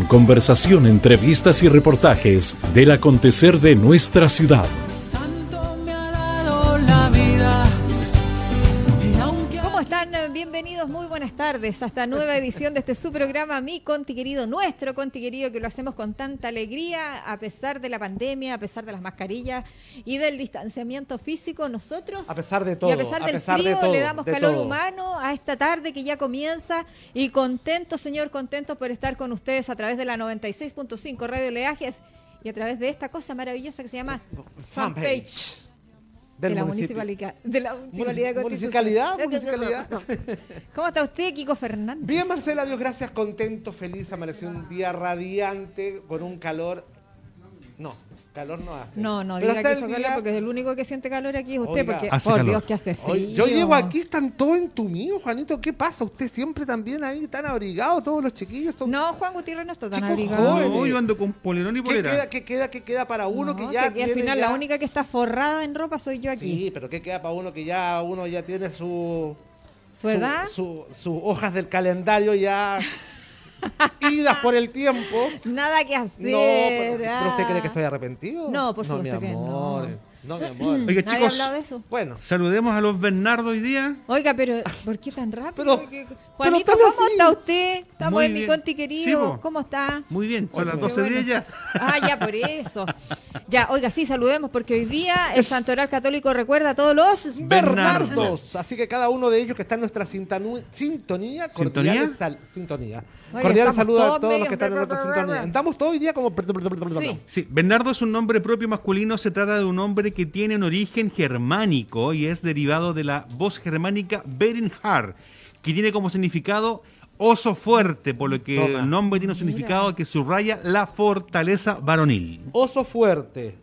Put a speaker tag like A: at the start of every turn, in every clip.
A: Conversación, entrevistas y reportajes del acontecer de nuestra ciudad.
B: Bienvenidos, muy buenas tardes a esta nueva edición de este su programa Mi Conti Querido, nuestro Conti Querido, que lo hacemos con tanta alegría a pesar de la pandemia, a pesar de las mascarillas y del distanciamiento físico. Nosotros,
C: a pesar de todo,
B: y a pesar del frío, le damos calor humano a esta tarde que ya comienza y contentos, señor, contentos por estar con ustedes a través de la 96.5 Radio Leajes y a través de esta cosa maravillosa que se llama fanpage de, la municipalidad, de la municipalidad.
C: Municipalidad, municipalidad.
B: ¿Cómo está usted, Kiko Fernández?
C: Bien, Marcela, Dios gracias, contento, feliz, amaneció un día radiante, con un calor. Calor no hace.
B: No, no diga que hizo calor porque es el único que siente calor aquí es usted, porque por Dios que hace frío.
C: yo llego aquí, están todos entumidos, Juanito. ¿Qué pasa? Usted siempre también ahí tan abrigado, todos los chiquillos. Son
B: no, Juan Gutiérrez no está tan abrigado.
D: No, yo ando con polerón y polera.
C: ¿Qué queda, qué queda, qué queda para uno que ya
B: tiene al final la única que está forrada en ropa soy yo aquí.
C: Sí, pero ¿qué queda para uno que ya uno ya tiene su...
B: ¿Su edad?
C: Sus hojas del calendario ya... idas por el tiempo.
B: Nada que hacer.
C: No, pero, usted cree que estoy arrepentido?
B: No, por supuesto que no.
C: No, mi amor.
D: Oiga, chicos,
B: hablado de eso?
D: Bueno. Saludemos a los Bernardo hoy día.
B: Oiga, pero ¿por qué tan rápido? Juanito, ¿cómo está usted? Estamos en mi conti querido. ¿Cómo está?
D: Muy bien, son las 12 de ella.
B: Ah, ya, por eso. Ya, oiga, sí, saludemos porque hoy día el Santoral Católico recuerda a todos los
C: Bernardos. Así que cada uno de ellos que está en nuestra sintonía, cordial sintonía. Cordial saludo a todos los que están en nuestra sintonía. Estamos todo hoy día como...
D: Sí. sí, Bernardo es un nombre propio masculino. Se trata de un hombre que tiene un origen germánico y es derivado de la voz germánica Berenhard, que tiene como significado oso fuerte, por lo que el nombre tiene un significado que subraya la fortaleza varonil.
C: Oso fuerte.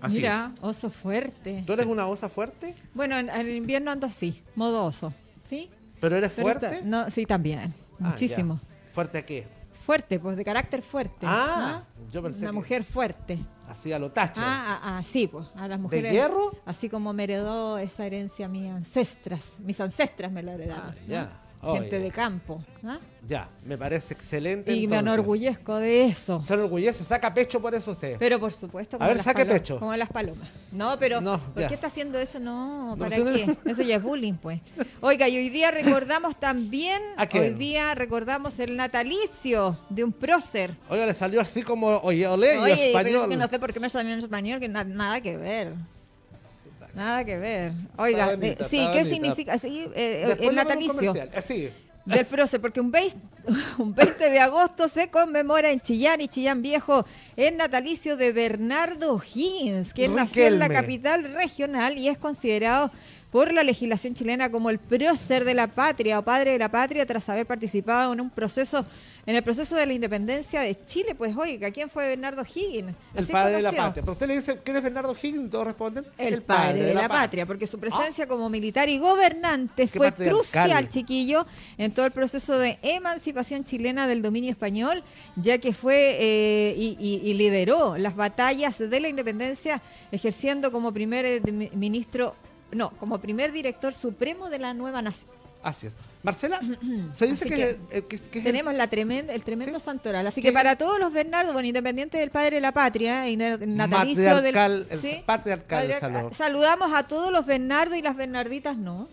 B: Así Mira, oso fuerte.
C: ¿Tú eres una osa fuerte?
B: Bueno, en, el invierno ando así, modo oso. ¿Sí?
C: ¿Pero eres fuerte?
B: no, sí, también. Ah, muchísimo.
C: ¿Fuerte a qué?
B: Fuerte, pues de carácter fuerte.
C: Ah, yo pensé.
B: Una mujer fuerte.
C: Así a lo tacho.
B: Ah, ah, ah, sí, pues a las mujeres.
C: ¿De hierro?
B: Así como me heredó esa herencia mis ancestras. Mis ancestras me la heredaron. Ah, ya gente de campo.
C: Ya, me parece excelente.
B: Y me enorgullezco de eso.
C: Se enorgullece, saca pecho por eso usted.
B: Pero por supuesto,
C: como A ver, saque pecho.
B: Como las palomas. No, pero ¿por qué está haciendo eso? No, ¿para qué? Eso ya es bullying, pues. Oiga, y hoy día recordamos también, hoy día recordamos el natalicio de un prócer.
C: Oiga, le salió así como, oye, ole,
B: y
C: español. Pero
B: es que no sé por qué me salió en español, que nada que ver. Nada que ver. Oiga, eh, sí, ¿qué significa? Sí, eh, el natalicio.
C: Eh,
B: del prócer, porque un 20, un 20 de agosto se conmemora en Chillán y Chillán Viejo el natalicio de Bernardo Higgins, que nació en la capital regional y es considerado por la legislación chilena como el prócer de la patria o padre de la patria tras haber participado en un proceso en el proceso de la independencia de Chile. Pues oiga, ¿quién fue Bernardo Higgins?
C: El padre de la patria. Pero usted le dice, ¿quién es Bernardo Higgins? ¿Todos responden?
B: El, padre, de, la, patria. porque su presencia ah. como militar y gobernante fue crucial, chiquillo, en todo el proceso de emancipación chilena del dominio español, ya que fue eh, y, lideró las batallas de la independencia, ejerciendo como primer eh, ministro no, como primer director supremo de la nueva nación.
C: Así es. Marcela, se dice que,
B: tenemos la tremenda, el tremendo santoral. Así que para todos los Bernardos, bueno, independiente del padre de la patria, y natalicio
C: del ¿sí? patriarcal,
B: saludamos a todos los Bernardos y las Bernarditas, ¿no?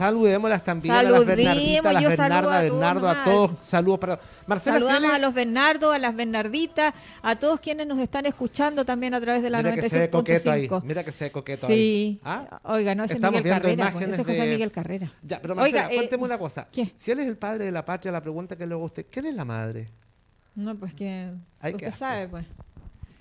C: Saludémoslas también a las Bernarditas, a las Bernardas, Bernardo, a todos. Saludos para.
B: Marcela, Saludamos a los Bernardos, a las Bernarditas, a todos quienes nos están escuchando también a través de la 95.5.
C: Mira que se ve coqueto
B: ahí. Sí. ¿Ah? Oiga, no, ese es Miguel Carrera. Pues, ese es José Miguel Carrera.
C: Ya, pero Marcela, Oiga, eh, cuénteme una cosa. ¿qué? Si él es el padre de la patria, la pregunta que luego usted, ¿quién es la madre?
B: No, pues que. usted sabe, pues.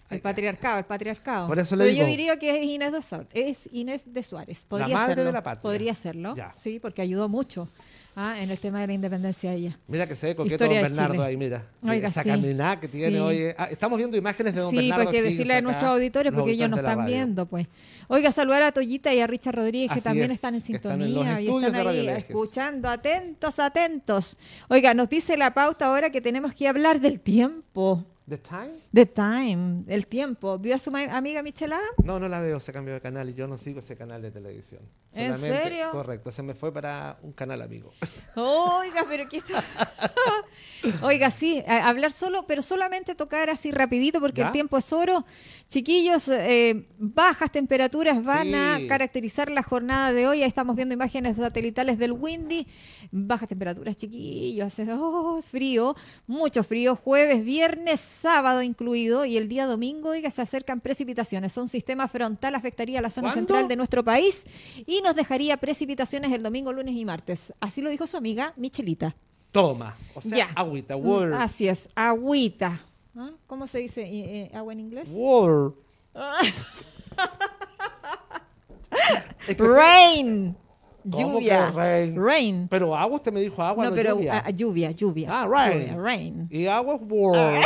B: El patriarcado, el patriarcado.
C: Por eso le Pero
B: yo diría que es Inés de Suárez. Es Inés de Suárez. Podría la madre de la patria. Podría serlo. Sí, porque ayudó mucho ah, en el tema de la independencia ella.
C: Mira que se ve coqueto don Bernardo ahí, mira. Esa caminada que tiene hoy. Ah, estamos viendo imágenes de don Bernardo.
B: Sí, porque decirle a nuestros auditores, porque ellos no están viendo, pues. Oiga, saludar a Toyita y a Richard Rodríguez, que también están en sintonía y están ahí escuchando. Atentos, atentos. Oiga, nos dice la pauta ahora que tenemos que hablar del tiempo.
C: The Time.
B: The Time, el tiempo. ¿Vio a su amiga Michelada?
C: No, no la veo, se cambió de canal y yo no sigo ese canal de televisión.
B: ¿En serio?
C: Correcto, se me fue para un canal amigo.
B: Oiga, pero qué está... Oiga, sí, hablar solo, pero solamente tocar así rapidito porque el tiempo es oro. Chiquillos, eh, bajas temperaturas van a caracterizar la jornada de hoy. Ahí estamos viendo imágenes satelitales del Windy. Bajas temperaturas, chiquillos, hace oh, frío, mucho frío. Jueves, viernes, sábado incluido y el día domingo, oiga, se acercan precipitaciones. Un sistema frontal afectaría la zona central de nuestro país y nos dejaría precipitaciones el domingo, lunes y martes. Así lo dijo su amiga Michelita.
C: Toma, o sea, agüita, mm, water.
B: Así es, agüita. ¿Ah? ¿Cómo se dice eh, eh, agua en inglés?
C: Water.
B: rain. Lluvia. Rain?
C: Pero agua, usted me dijo agua.
B: No, pero lluvia. Ah, lluvia, lluvia.
C: Ah, rain.
B: rain.
C: Y agua es water.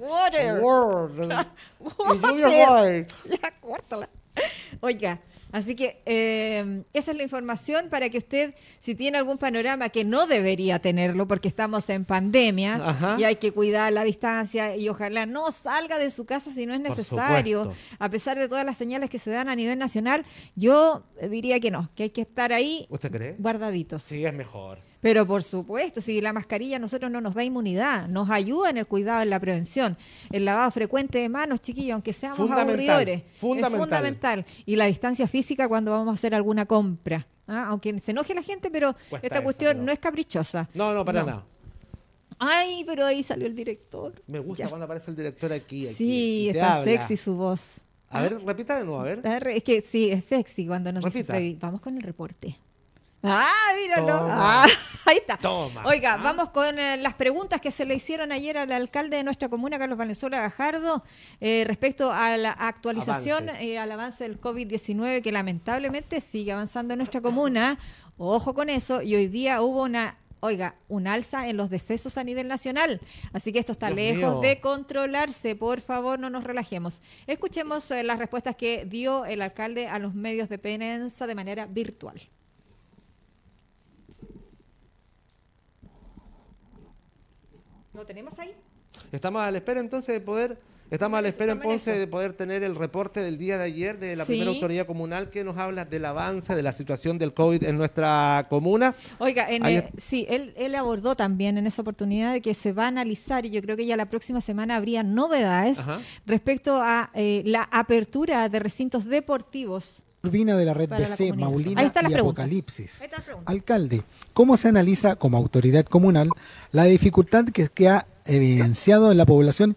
B: water.
C: Water. Y lluvia es
B: Ya, córtala. Oiga, Así que eh, esa es la información para que usted, si tiene algún panorama que no debería tenerlo porque estamos en pandemia y hay que cuidar la distancia y ojalá no salga de su casa si no es necesario, a pesar de todas las señales que se dan a nivel nacional, yo diría que no, que hay que estar ahí guardaditos.
C: Sí, es mejor.
B: Pero por supuesto, si la mascarilla a nosotros no nos da inmunidad, nos ayuda en el cuidado, en la prevención. El lavado frecuente de manos, chiquillos, aunque seamos aburridores, es fundamental. Y la distancia física cuando vamos a hacer alguna compra. ¿ah? Aunque se enoje la gente, pero esta cuestión no es caprichosa.
C: No, no, para nada.
B: Ay, pero ahí salió el director.
C: Me gusta cuando aparece el director aquí.
B: sí, está sexy su voz.
C: A ver, repita de nuevo, a ver.
B: Es que sí, es sexy cuando nos dice, vamos con el reporte. Ah, míralo. Ah, ahí está. Oiga, ah. vamos con eh, las preguntas que se le hicieron ayer al alcalde de nuestra comuna, Carlos Valenzuela Gajardo, eh, respecto a la actualización y eh, al avance del COVID-19 que lamentablemente sigue avanzando en nuestra comuna. Ojo con eso. Y hoy día hubo una oiga, un alza en los decesos a nivel nacional. Así que esto está lejos de controlarse. Por favor, no nos relajemos. Escuchemos las respuestas que dio el alcalde a los medios de prensa de manera virtual. ¿Lo tenemos ahí?
C: Estamos a la espera entonces de poder Estamos a la espera entonces de poder tener el reporte del día de ayer de la primera autoridad comunal que nos habla del avance de la situación del COVID en nuestra comuna.
B: Oiga, en sí, él, él abordó también en esa oportunidad de que se va a analizar y yo creo que ya la próxima semana habría novedades respecto a eh, la apertura de recintos deportivos
E: Vina de la red BC, Maulina y Apocalipsis. Alcalde, ¿cómo se analiza como autoridad comunal la dificultad que, ha evidenciado en la población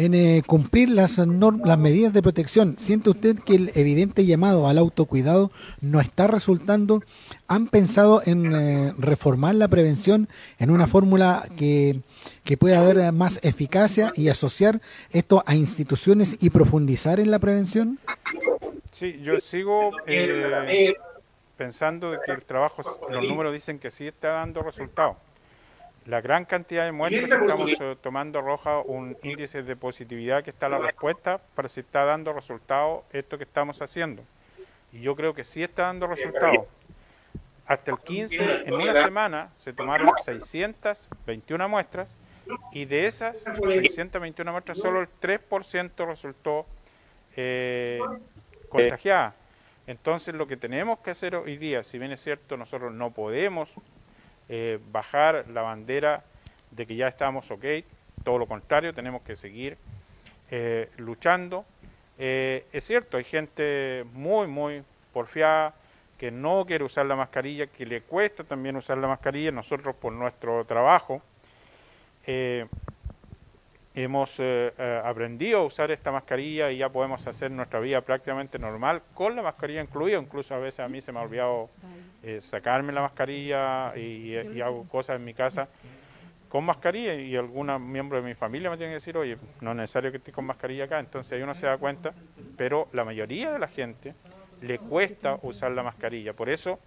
E: en eh, cumplir las, las medidas de protección? ¿Siente usted que el evidente llamado al autocuidado no está resultando? ¿Han pensado en eh, reformar la prevención en una fórmula que, que pueda dar más eficacia y asociar esto a instituciones y profundizar en la prevención?
F: Sí, yo sigo eh, pensando que el trabajo, los números dicen que sí está dando resultados. La gran cantidad de muestras que estamos eh, tomando roja un índice de positividad que está la respuesta para si está dando resultados esto que estamos haciendo. Y yo creo que sí está dando resultados. Hasta el 15, en una semana, se tomaron 621 muestras y de esas 621 muestras solo el 3% resultó eh, contagiada. Entonces lo que tenemos que hacer hoy día, si bien es cierto, nosotros no podemos eh, bajar la bandera de que ya estamos ok, todo lo contrario, tenemos que seguir eh, luchando. Eh, es cierto, hay gente muy, muy porfiada que no quiere usar la mascarilla, que le cuesta también usar la mascarilla, nosotros por nuestro trabajo hemos eh, eh, aprendido a usar esta mascarilla y ya podemos hacer nuestra vida prácticamente normal con la mascarilla incluida. Incluso a veces a mí se me ha olvidado eh, sacarme la mascarilla y, hago cosas en mi casa con mascarilla y algunos miembros de mi familia me tienen que decir, oye, no es necesario que esté con mascarilla acá. Entonces ahí uno se da cuenta, pero la mayoría de la gente le cuesta usar la mascarilla. Por eso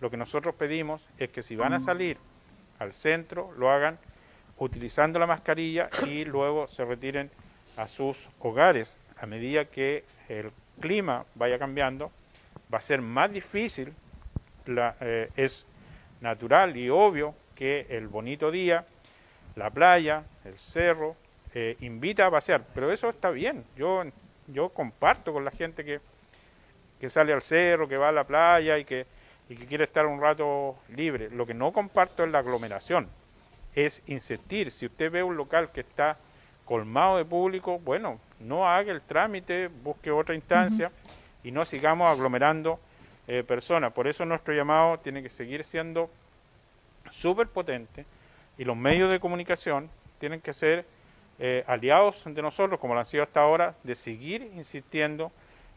F: lo que nosotros pedimos es que si van a salir al centro, lo hagan utilizando la mascarilla y luego se retiren a sus hogares. A medida que el clima vaya cambiando, va a ser más difícil, eh, es natural y obvio que el bonito día, la playa, el cerro, eh, invita a pasear, pero eso está bien. Yo, yo comparto con la gente que, que sale al cerro, que va a la playa y que, y que quiere estar un rato libre. Lo que no comparto es la aglomeración, es insistir. Si usted ve un local que está colmado de público, bueno, no haga el trámite, busque otra instancia y no sigamos aglomerando eh, personas. Por eso nuestro llamado tiene que seguir siendo súper potente y los medios de comunicación tienen que ser eh, aliados de nosotros, como lo han sido hasta ahora, de seguir insistiendo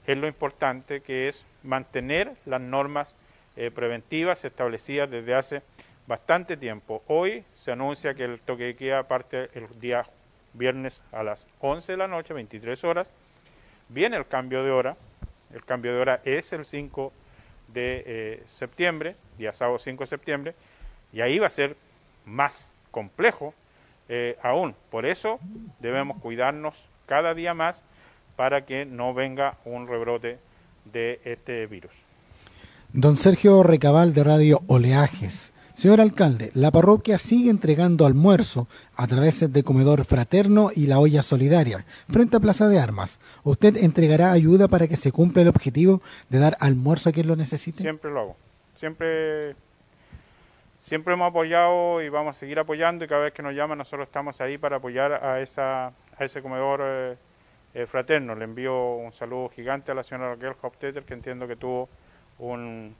F: en lo importante que es mantener las normas eh, preventivas establecidas desde hace bastante tiempo. Hoy se anuncia que el toque de queda parte el día viernes a las 11 de la noche, 23 horas. Viene el cambio de hora. El cambio de hora es el 5 de eh, septiembre, día sábado 5 de septiembre, y ahí va a ser más complejo eh, aún. Por eso debemos cuidarnos cada día más para que no venga un rebrote de este virus.
E: Don Sergio Recabal de Radio Oleajes. Señor alcalde, la parroquia sigue entregando almuerzo a través de comedor fraterno y la olla solidaria frente a Plaza de Armas. ¿Usted entregará ayuda para que se cumpla el objetivo de dar almuerzo a quien lo necesite?
F: Siempre lo hago. Siempre, siempre hemos apoyado y vamos a seguir apoyando y cada vez que nos llaman nosotros estamos ahí para apoyar a, esa, a ese comedor eh, eh, fraterno. Le envío un saludo gigante a la señora Raquel Hoftetter que entiendo que tuvo un,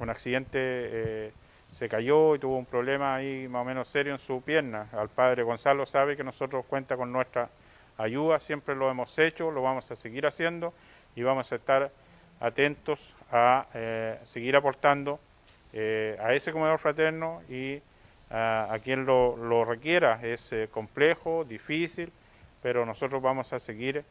F: un accidente. Eh, se cayó y tuvo un problema ahí más o menos serio en su pierna. Al padre Gonzalo sabe que nosotros cuenta con nuestra ayuda, siempre lo hemos hecho, lo vamos a seguir haciendo y vamos a estar atentos a eh, seguir aportando eh, a ese comedor fraterno y a, quien lo, requiera. Es eh, complejo, difícil, pero nosotros vamos a seguir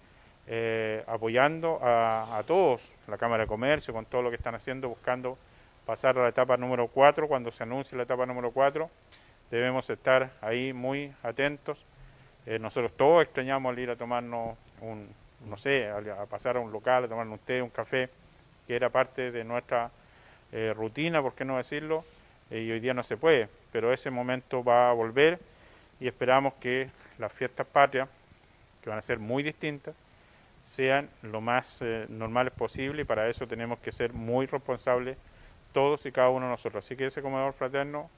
F: apoyando a, a todos, la Cámara de Comercio, con todo lo que están haciendo, buscando pasar a la etapa número 4, cuando se anuncie la etapa número 4, debemos estar ahí muy atentos. Eh, nosotros todos extrañamos ir a tomarnos un, no sé, a, pasar a un local, a tomarnos un té, un café, que era parte de nuestra eh, rutina, por qué no decirlo, eh, y hoy día no se puede, pero ese momento va a volver y esperamos que las fiestas patrias, que van a ser muy distintas, sean lo más normales posible y para eso tenemos que ser muy responsables todos y cada uno de nosotros. Así que ese comedor fraterno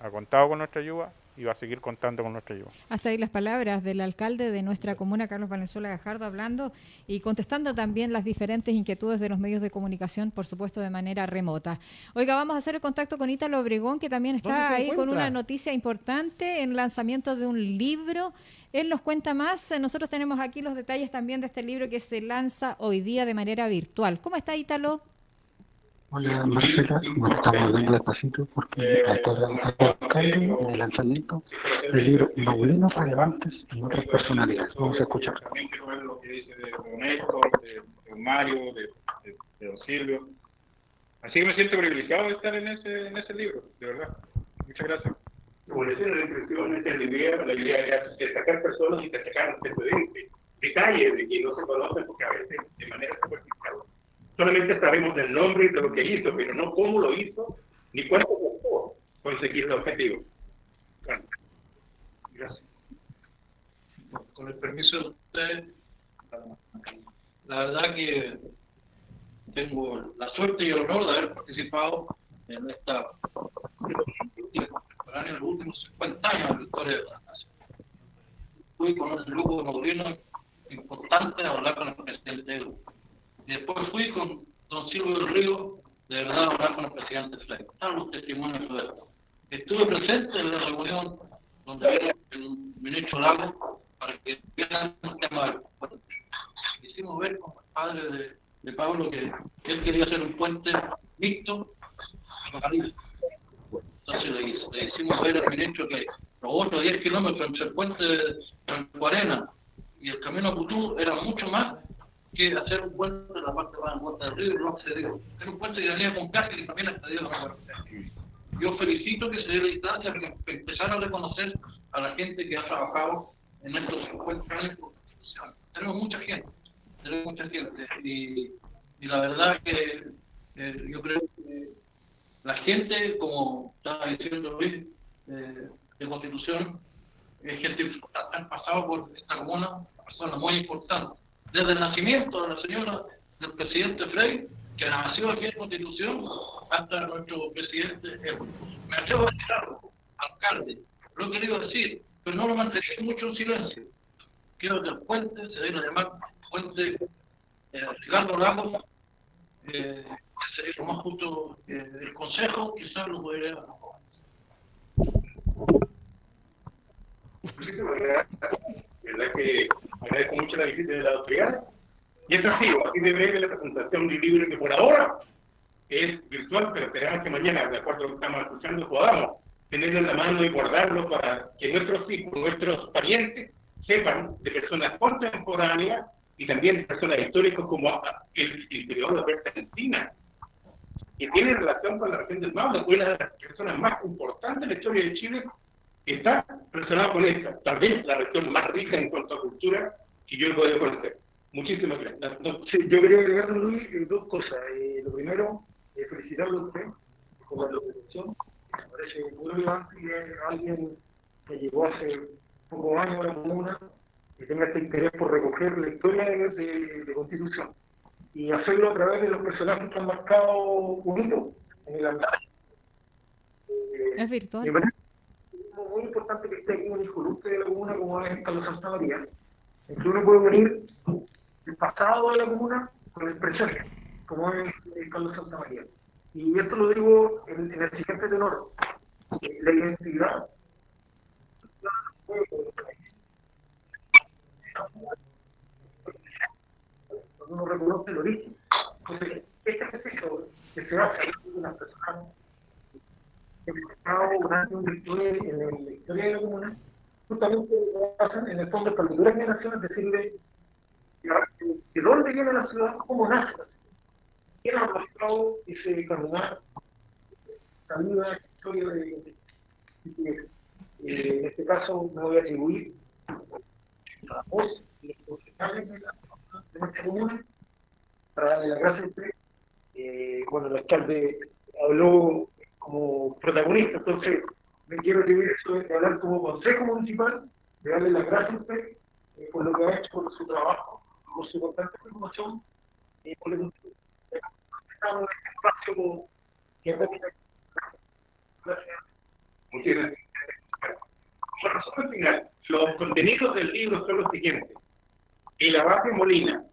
F: ha contado con nuestra ayuda y va a seguir contando con nuestra ayuda.
B: Hasta ahí las palabras del alcalde de nuestra comuna, Carlos Valenzuela Gajardo, hablando y contestando también las diferentes inquietudes de los medios de comunicación, por supuesto, de manera remota. Oiga, vamos a hacer el contacto con Ítalo Obregón, que también está ahí con una noticia importante en lanzamiento de un libro. Él nos cuenta más. Nosotros tenemos aquí los detalles también de este libro que se lanza hoy día de manera virtual. ¿Cómo está Ítalo?
G: Hola Marcela, nos estamos dando despacito porque está en el lanzamiento del libro Maulinos Relevantes y otras personalidades. Vamos a escuchar.
H: También quiero ver lo que dice de don Néstor, de, Mario, de, de, don Silvio. Así que me siento privilegiado de estar en ese, en ese libro, de verdad. Muchas gracias.
I: Como decía la descripción, esta es la idea, la idea es destacar personas y destacar antecedentes, detalles de que no se conocen porque a veces de manera superficial Solamente sabemos del nombre y de lo que hizo, pero no cómo lo hizo, ni cuánto costó conseguir el objetivo.
J: Gracias. Con el permiso de usted, la verdad que tengo la suerte y el honor de haber participado en esta en los últimos 50 años de la historia de la nación. Fui con un grupo de modulinos importante a hablar con el presidente del grupo después fui con don Silvio del Río, de verdad, a hablar con el presidente Fleck. Están los testimonios de él. Estuve presente en la reunión donde vino el ministro Lago para que vieran el tema. Hicimos ver con el padre de, Pablo que él quería hacer un puente mixto Entonces le, le, hicimos ver al ministro que los otros 10 kilómetros entre el puente de Cuarena y el camino a Putú eran mucho más que hacer un puente en la parte más alta del río no accedió. Era un puente que venía con carga y también accedió a la parte. Yo felicito que se dé la instancia que empezar a reconocer a la gente que ha trabajado en estos 50 años. Tenemos mucha gente, tenemos mucha gente. Y, la verdad que yo creo que la gente, como estaba diciendo Luis, eh, de Constitución, gente han pasado por esta comuna, personas muy importantes. Desde el nacimiento de la señora del presidente Frey, que nació aquí en Constitución, hasta nuestro presidente. Me atrevo a decirlo, alcalde, lo que querido decir, pero no lo mantendré mucho en silencio. Quiero que el puente se a llamar puente eh, Ricardo Lagos, eh, que sería lo más justo eh, del Consejo, quizás lo podría
I: verdad que agradezco mucho la visita de la autoridad. Y es así, así de breve la presentación del libro que por ahora es virtual, pero esperamos que mañana, de acuerdo a lo que estamos escuchando, podamos tenerlo en la mano y guardarlo para que nuestros hijos, nuestros parientes, sepan de personas contemporáneas y también de personas históricas como el, periodo de Encina, que tiene relación con la región del Maule, una de las personas más importantes de la historia de Chile, está relacionada con esta, tal vez la región más rica en cuanto a cultura que yo he podido conocer. Muchísimas gracias.
K: yo quería agregar, Luis, eh, dos cosas. Eh, lo primero, eh, felicitarlo a usted por la presentación. Me parece muy relevante que alguien que llegó hace pocos años a la comuna que tenga este interés por recoger la historia de, de, Constitución y hacerlo a través de los personajes que han marcado un hito en el andar.
B: es virtual
K: muy importante que esté aquí un hijo de la comuna como es Carlos Santa María, en que uno puede unir el pasado de la comuna con el presente, como es Carlos Santa María. Y esto lo digo en, el siguiente tenor. La identidad cuando uno reconoce el origen. Entonces, este proceso que se hace en las personas durante un en la historia de la comuna, justamente pasan en el fondo para las generaciones decirle de dónde viene la ciudad, cómo nace la ciudad. ¿Quién ha mostrado ese caminar, vida, historia de, eh, en este caso me voy a atribuir la voz y los concejales de, nuestra comuna para darle las gracias a. Eh, cuando el alcalde habló Entonces, me quiero recibir eso de hablar como consejo municipal, de darle las gracias a usted eh, por lo que ha hecho, por su trabajo, por su constante información, y por el estamos en este espacio como que
I: Gracias. Muchas gracias. Por razón final, los contenidos del libro son los siguientes. El abate Molina,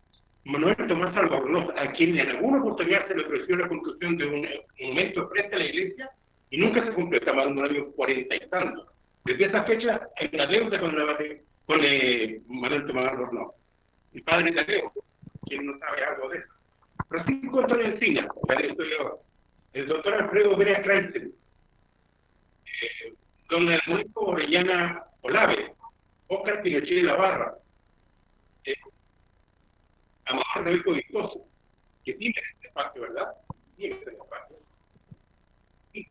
I: Manuel Tomás Albornoz, a quien en alguna oportunidad se le ofreció la construcción de un monumento frente a la iglesia y nunca se cumplió, estamos en un año cuarenta y tantos. Desde esa fecha hay una deuda con, con eh, Manuel Tomás Albornoz, el padre de Tadeo, quien no sabe algo de eso. Francisco Antonio Encina, la historiador, el doctor Alfredo Berea Kreisel, eh, don Ernesto Orellana Olave, Oscar Pinochet de la Barra, eh, Amador Rebeco Viscoso, que tiene este espacio, ¿verdad? Tiene este espacio. Y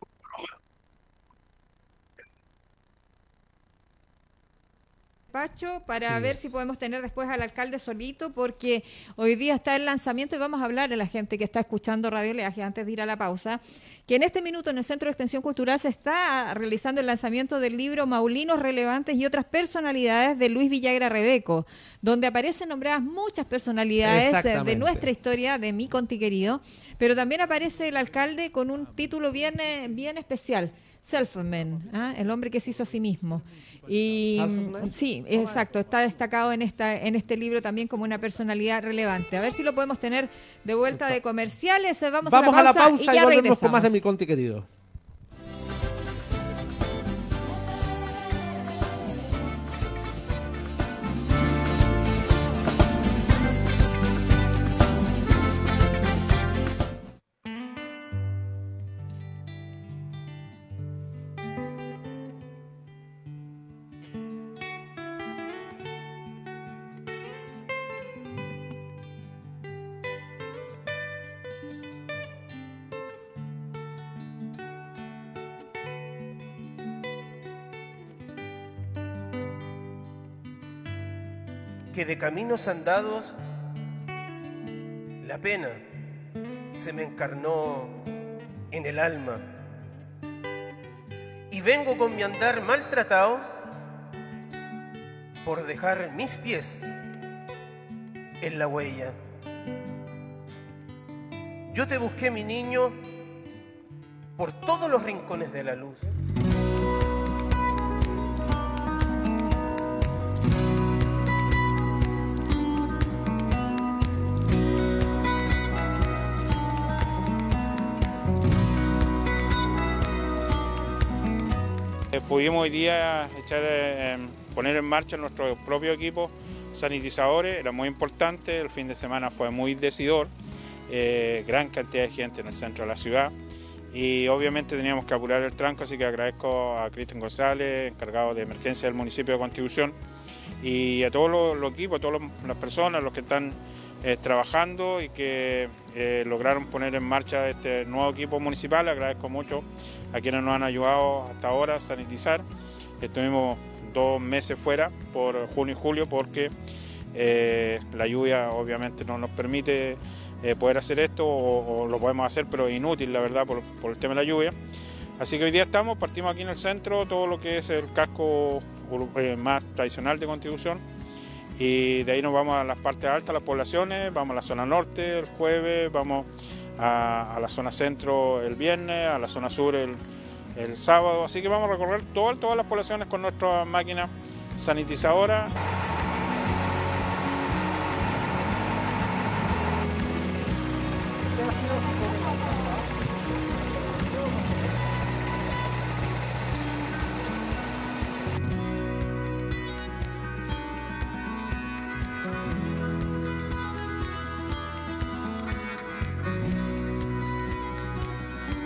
B: Para ver si podemos tener después al alcalde solito, porque hoy día está el lanzamiento y vamos a hablar a la gente que está escuchando Radio Leaje antes de ir a la pausa, que en este minuto en el Centro de Extensión Cultural se está realizando el lanzamiento del libro Maulinos Relevantes y otras personalidades de Luis Villagra Rebeco, donde aparecen nombradas muchas personalidades de nuestra historia, de mi conti querido, pero también aparece el alcalde con un título bien, eh, bien especial Selfman, ¿ah? el hombre que se hizo a sí mismo. Y sí, exacto, está destacado en esta en este libro también como una personalidad relevante. A ver si lo podemos tener de vuelta de comerciales. Vamos,
C: a
B: la
C: pausa, y, ya volvemos con más de mi conti querido.
L: De caminos andados la pena se me encarnó en el alma. Y vengo con mi andar maltratado por dejar mis pies en la huella. Yo te busqué, mi niño, por todos los rincones de la luz.
F: Pudimos hoy día eh, poner en marcha nuestro propio equipo sanitizadores, era muy importante, el fin de semana fue muy decidor, eh, gran cantidad de gente en el centro de la ciudad y obviamente teníamos que apurar el tranco, así que agradezco a Cristian González, encargado de emergencia del municipio de Constitución, y a todos los, equipos, a todas las personas, los que están trabajando y que lograron poner en marcha este nuevo equipo municipal. Agradezco mucho a quienes nos han ayudado hasta ahora a sanitizar. Estuvimos dos meses fuera por junio y julio porque eh, la lluvia obviamente no nos permite eh, poder hacer esto o, lo podemos hacer pero inútil la verdad por, el tema de la lluvia. Así que hoy día estamos, partimos aquí en el centro, todo lo que es el casco eh, más tradicional de Constitución y de ahí nos vamos a las partes altas, las poblaciones, vamos a la zona norte el jueves, vamos a, la zona centro el viernes, a la zona sur el, sábado. Así que vamos a recorrer todas las poblaciones con nuestra máquina sanitizadora.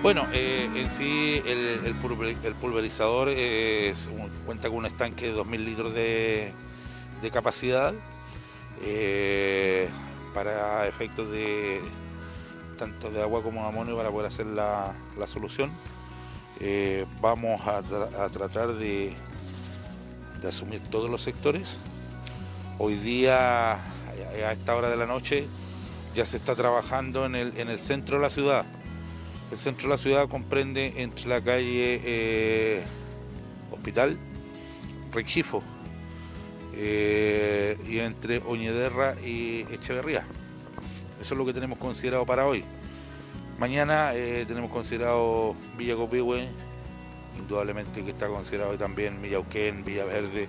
M: Bueno, eh, en sí el, pulverizador cuenta con un estanque de 2.000 litros de, capacidad eh, para efectos de tanto de agua como de amonio para poder hacer la, solución. Eh, vamos a, tratar de, asumir todos los sectores. Hoy día, a esta hora de la noche, ya se está trabajando en el centro de la ciudad el centro de la ciudad comprende entre la calle eh, Hospital, Rexifo, eh, y entre Oñederra y Echeverría. Eso es lo que tenemos considerado para hoy. Mañana eh, tenemos considerado Villa Copihue, indudablemente que está considerado también Villauquén, Villaverde,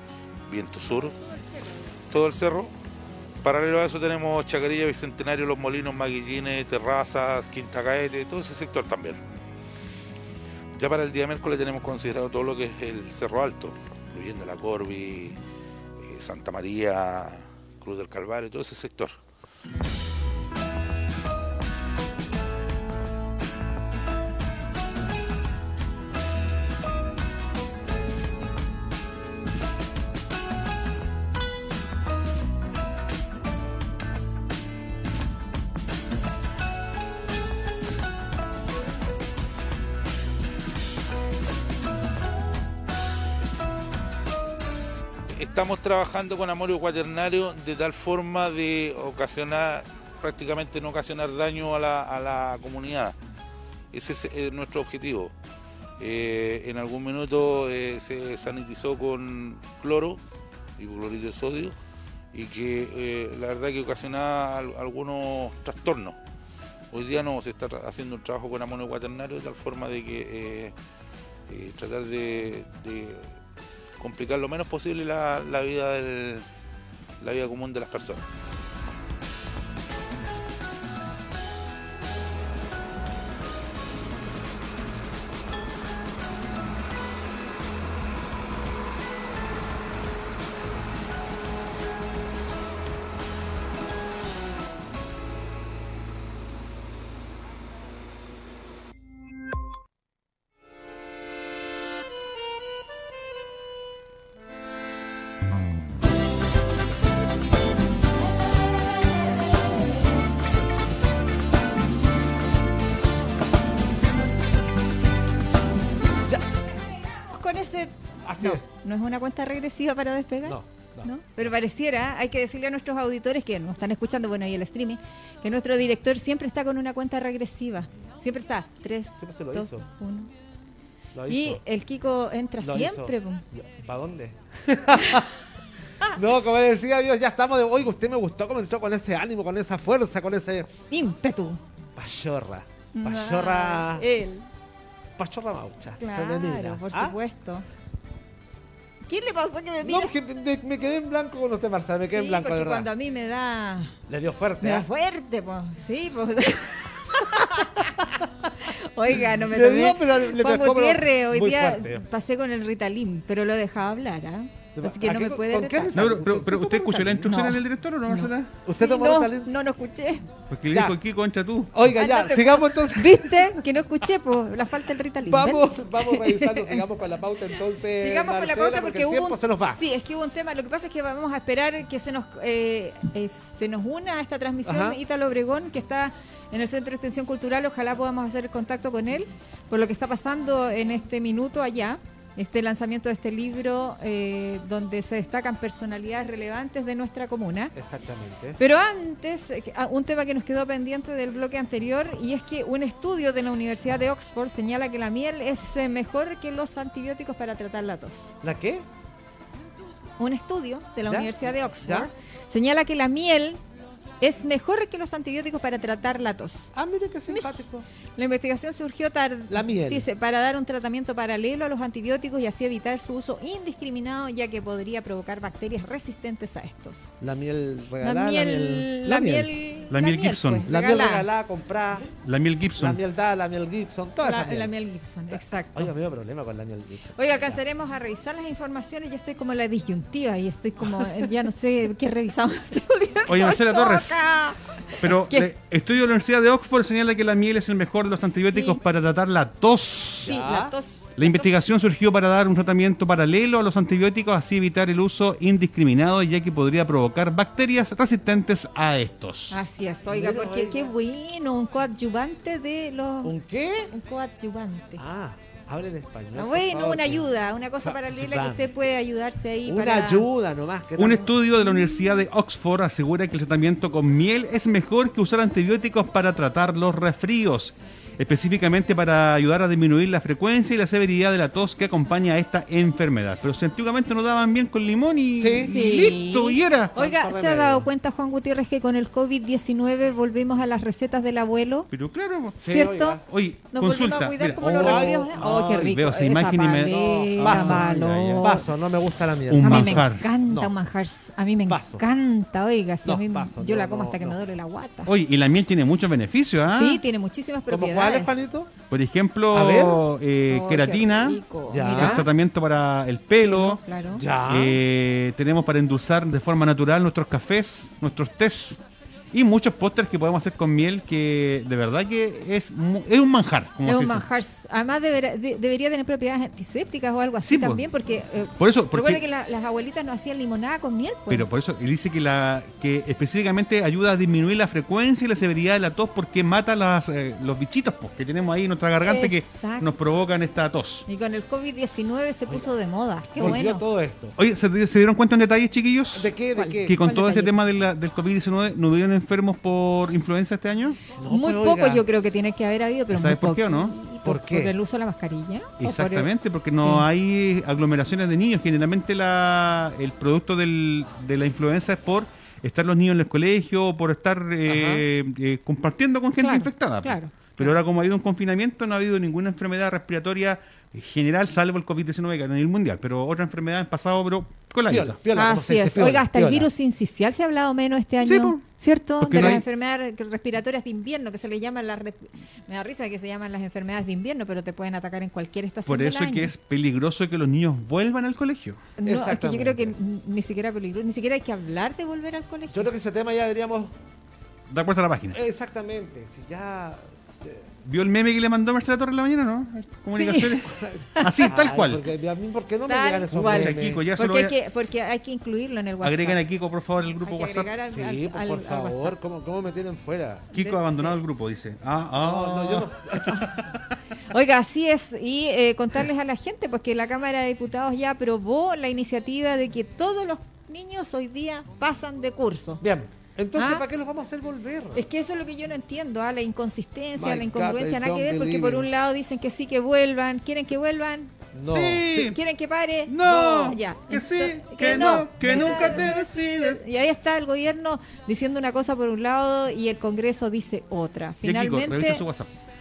M: Viento Sur, todo el cerro. Paralelo a eso tenemos Chacarilla, Bicentenario, Los Molinos, Maguillines, Terrazas, Quinta Caete, todo ese sector también. Ya para el día miércoles tenemos considerado todo lo que es el Cerro Alto, incluyendo la Corvi, eh, Santa María, Cruz del Calvario, todo ese sector. Estamos trabajando con amorio cuaternario de tal forma de ocasionar, prácticamente no ocasionar daño a la, comunidad. Ese es eh, nuestro objetivo. Eh, en algún minuto eh, se sanitizó con cloro, y clorito de sodio, y que la verdad que ocasionaba algunos trastornos. Hoy día no, se está haciendo un trabajo con amonio cuaternario de tal forma de que tratar de complicar lo menos posible la, vida del, la vida común de las personas.
B: ¿No es una cuenta regresiva para despegar? No. No. Pero pareciera, hay que decirle a nuestros auditores que nos están escuchando, bueno, y el streaming, que nuestro director siempre está con una cuenta regresiva. Siempre está. Tres, dos, uno. y el Kiko entra siempre.
C: ¿Para dónde? no, como decía Dios, ya estamos de. Oiga, usted me gustó como entró con ese ánimo, con esa fuerza, con ese.
B: ímpetu.
C: Pachorra. Pachorra.
B: él.
C: Pachorra Maucha.
B: Claro, por ¿Ah? supuesto. ¿Qué le pasó que me mira?
C: No, porque me, quedé en blanco con usted, Marcela, me quedé en blanco, de verdad.
B: cuando a mí me da...
C: Le dio fuerte,
B: Me
C: da
B: ¿eh? fuerte, pues. Sí, pues... Oiga, no me tomé. Juan Gutiérrez, hoy día pasé con el Ritalin, pero lo dejaba hablar, ¿ah? Así que no me puede
D: No, pero, pero, ¿usted escuchó la instrucción del director o no, Marcela?
C: ¿Usted tomó
B: no, No, no escuché.
D: Porque le dijo aquí contra tú.
C: Oiga, ya, sigamos entonces.
B: ¿Viste? Que no escuché, pues, la falta del Ritalin.
C: Vamos, vamos revisando, sigamos con la pauta entonces.
B: Sigamos con la pauta porque,
C: hubo
B: un,
C: se nos va.
B: Sí, es que hubo un tema. Lo que pasa es que vamos a esperar que se nos, eh, eh, se nos una a esta transmisión Ítalo Obregón, que está en el Centro de Extensión Cultural. Ojalá podamos hacer contacto con él por lo que está pasando en este minuto allá este lanzamiento de este libro eh, donde se destacan personalidades relevantes de nuestra comuna.
C: Exactamente.
B: Pero antes, eh, ah, un tema que nos quedó pendiente del bloque anterior y es que un estudio de la Universidad de Oxford señala que la miel es eh, mejor que los antibióticos para tratar la tos.
C: ¿La qué?
B: Un estudio de la Universidad de Oxford señala que la miel es mejor que los antibióticos para tratar la tos.
C: Ah, mire qué simpático.
B: La investigación surgió tar
C: la miel.
B: dice, para dar un tratamiento paralelo a los antibióticos y así evitar su uso indiscriminado, ya que podría provocar bacterias resistentes a estos.
C: La miel regalada.
B: La miel. La miel,
D: la miel, Gibson.
C: Pues, la miel regalada, comprada.
D: La miel Gibson.
C: La miel dada, la miel Gibson. Toda
B: la,
C: esa miel.
B: la miel Gibson, exacto.
C: Oiga, me problema con la miel Gibson.
B: Oiga, alcanzaremos a revisar las informaciones. Ya estoy como en la disyuntiva y estoy como, ya no sé qué revisamos.
D: Oye, Marcela Torres. Pero el estudio de la Universidad de Oxford señala que la miel es el mejor de los antibióticos para tratar la tos.
B: Sí, la tos.
D: La investigación surgió para dar un tratamiento paralelo a los antibióticos, así evitar el uso indiscriminado, ya que podría provocar bacterias resistentes a estos.
B: Así es, oiga, porque qué bueno, un coadyuvante de los...
C: ¿Un qué?
B: Un coadyuvante.
C: Ah. Hable en español. Ah,
B: bueno, una ayuda, una cosa paralela que usted puede ayudarse ahí.
C: Una ayuda nomás.
D: Un estudio de la Universidad de Oxford asegura que el tratamiento con miel es mejor que usar antibióticos para tratar los resfríos específicamente para ayudar a disminuir la frecuencia y la severidad de la tos que acompaña a esta enfermedad. Pero si antiguamente nos daban bien con limón y, listo, y era.
B: Oiga, ¿se ha dado cuenta Juan Gutiérrez que con el COVID-19 volvimos a las recetas del abuelo?
D: Pero claro,
B: ¿cierto?
D: Oye, Nos consulta.
B: A cuidar como los resfríos. Oh, qué rico.
D: Veo esa imagen y me...
C: paso, paso, no me gusta la mierda.
B: Un a mí me encanta un manjar. A mí me encanta, oiga. Si a mí, yo la como hasta que me duele la guata.
D: Oye, y la miel tiene muchos beneficios, ¿ah?
B: Sí, tiene muchísimas propiedades.
D: Por ejemplo, eh, oh, queratina, tratamiento para el pelo. Eh, tenemos para endulzar de forma natural nuestros cafés, nuestros tés y muchos pósters que podemos hacer con miel que de verdad que es, es un manjar.
B: es un manjar. Además debería tener propiedades antisépticas o algo así también, porque
D: eh, por eso,
B: recuerda que las abuelitas no hacían limonada con miel.
D: Pues. Pero por eso él dice que la que específicamente ayuda a disminuir la frecuencia y la severidad de la tos porque mata las, eh, los bichitos pues, que tenemos ahí en nuestra garganta que nos provocan esta tos.
B: Y con el COVID-19 se puso de moda. Qué bueno.
C: todo esto.
D: Oye, ¿se, dieron cuenta en detalles, chiquillos?
C: ¿De qué? ¿De qué?
D: Que con todo este tema del COVID-19 no hubieron enfermos por influenza este año?
B: Muy poco yo creo que tiene que haber habido, pero
D: ¿Sabes por qué o no?
C: ¿Por, qué?
B: ¿Por el uso de la mascarilla?
D: Exactamente, porque no hay aglomeraciones de niños. Generalmente la, el producto del, de la influenza es por estar los niños en el colegio, por estar eh, eh, compartiendo con gente infectada.
B: Claro.
D: Pero ahora como ha habido un confinamiento, no ha habido ninguna enfermedad respiratoria general, salvo el COVID-19 a nivel mundial. Pero otra enfermedad han pasado, pero con la
B: piola, Así es. Oiga, hasta el virus incisional se ha hablado menos este año. ¿Cierto? De las enfermedades respiratorias de invierno, que se le llaman las... Me da risa que se llaman las enfermedades de invierno, pero te pueden atacar en cualquier estación
D: Por eso
B: es
D: que es peligroso que los niños vuelvan al colegio.
B: No, es que yo creo que ni siquiera peligroso, ni siquiera hay que hablar de volver al colegio.
C: Yo creo que ese tema ya deberíamos...
D: Dar puesta a la página.
C: Exactamente. Si ya
D: ¿Vio el meme que le mandó Marcela Torres en la mañana, no? Comunicaciones. Así, tal cual.
C: Porque, a mí, ¿por qué no me llegan esos memes?
D: Kiko, ya
B: porque, hay que, porque hay que incluirlo en el WhatsApp.
D: Agreguen a Kiko, por favor, el grupo WhatsApp.
C: sí, pues, por favor. ¿Cómo, ¿Cómo, me tienen fuera?
D: Kiko ha abandonado el grupo, dice. Ah, ah. No, no, yo
B: no... Oiga, así es. Y eh, contarles a la gente, pues que la Cámara de Diputados ya aprobó la iniciativa de que todos los niños hoy día pasan de curso.
C: Bien. Entonces, ¿Ah? ¿para qué los vamos a hacer volver?
B: Es que eso es lo que yo no entiendo, ¿ah? la inconsistencia, la incongruencia, nada que ver, porque por un lado dicen que sí que vuelvan, quieren que vuelvan, No. Sí. ¿Quieren que pare?
D: No. Ya. Que sí, que, no, que nunca te decides.
B: Y ahí está el gobierno diciendo una cosa por un lado y el Congreso dice otra. Finalmente.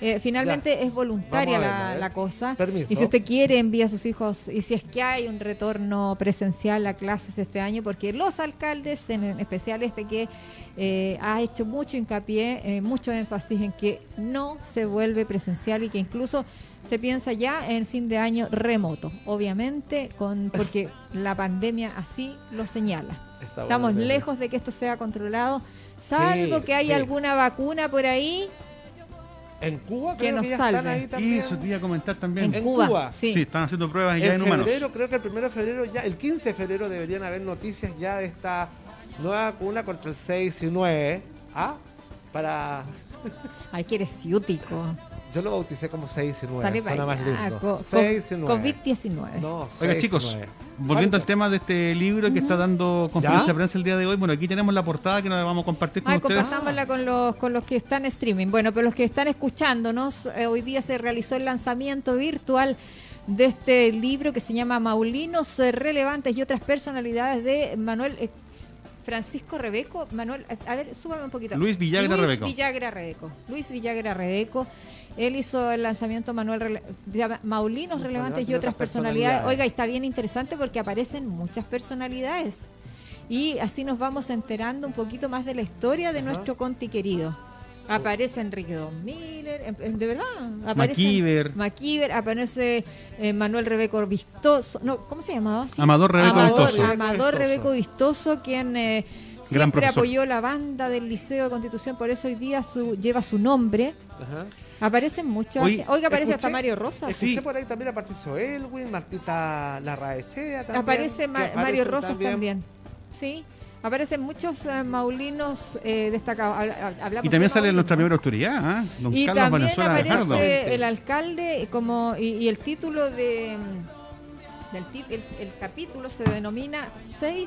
B: Eh, finalmente es voluntaria la, cosa. Y si usted quiere, envía a sus hijos. Y si es que hay un retorno presencial a clases este año, porque los alcaldes, en especial este que eh, ha hecho mucho hincapié, eh, mucho énfasis en que no se vuelve presencial y que incluso se piensa ya en fin de año remoto, obviamente, con porque la pandemia así lo señala. Estamos lejos de que esto sea controlado, salvo que haya alguna vacuna por ahí
C: en Cuba
B: que nos salve.
D: Y eso te iba a comentar también.
B: En, Cuba, Sí.
D: están haciendo pruebas ya en, humanos.
C: febrero, creo que el 1 de febrero, ya, el 15 de febrero deberían haber noticias ya de esta nueva vacuna contra el 6 y 9. ¿Ah? Para.
B: Ay, que eres ciútico.
C: Yo lo bauticé como 6 y 9. Suena más lindo.
B: 6 y 9. COVID-19.
D: No, Oiga, chicos, volviendo al tema de este libro que está dando conferencia de prensa el día de hoy, bueno, aquí tenemos la portada que nos vamos a compartir con ah, ustedes.
B: Compartámosla con los, con los que están en streaming. Bueno, pero los que están escuchándonos, eh, hoy día se realizó el lanzamiento virtual de este libro que se llama Maulinos Relevantes y otras personalidades de Manuel eh, Francisco Rebeco. Manuel, a ver, súbame un poquito.
D: Luis Villagra Rebeco.
B: Luis Villagra Rebeco. Luis Villagra Rebeco. Él hizo el lanzamiento Manuel Maulinos Relevantes y otras personalidades. Oiga, y está bien interesante porque aparecen muchas personalidades. Y así nos vamos enterando un poquito más de la historia de nuestro Conti querido. Aparece Enrique Don Miller, de verdad. Aparece
D: Maquiver.
B: aparece eh, Manuel Rebeco Vistoso. No, ¿Cómo se llamaba?
D: Amador Rebeco Vistoso.
B: Amador Rebeco Vistoso, quien eh, siempre apoyó la banda del Liceo de Constitución, por eso hoy día su, lleva su nombre. Ajá. Aparecen muchos. Oiga, aparece hasta Mario Rosa.
C: Sí. por ahí también apareció Elwin, Martita Larraechea también.
B: Aparece Mario Rosas también. Sí. Aparecen muchos eh, maulinos eh, destacados.
D: y también sale nuestra primera autoridad, ¿ah?
B: Don y Carlos también aparece el alcalde como y, el título de del el, capítulo se denomina Safe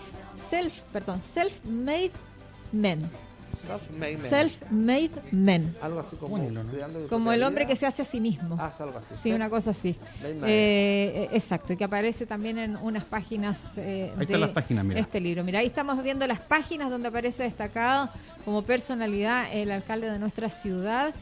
B: Self, perdón, Self Made Men. Self-made men.
C: Algo así como,
B: como el hombre que se hace a sí mismo.
C: Ah, algo así.
B: Sí, una cosa así. Eh, exacto, y que aparece también en unas páginas
D: eh, de
B: este libro. Mira, ahí estamos viendo las páginas donde aparece destacado como personalidad el alcalde de nuestra ciudad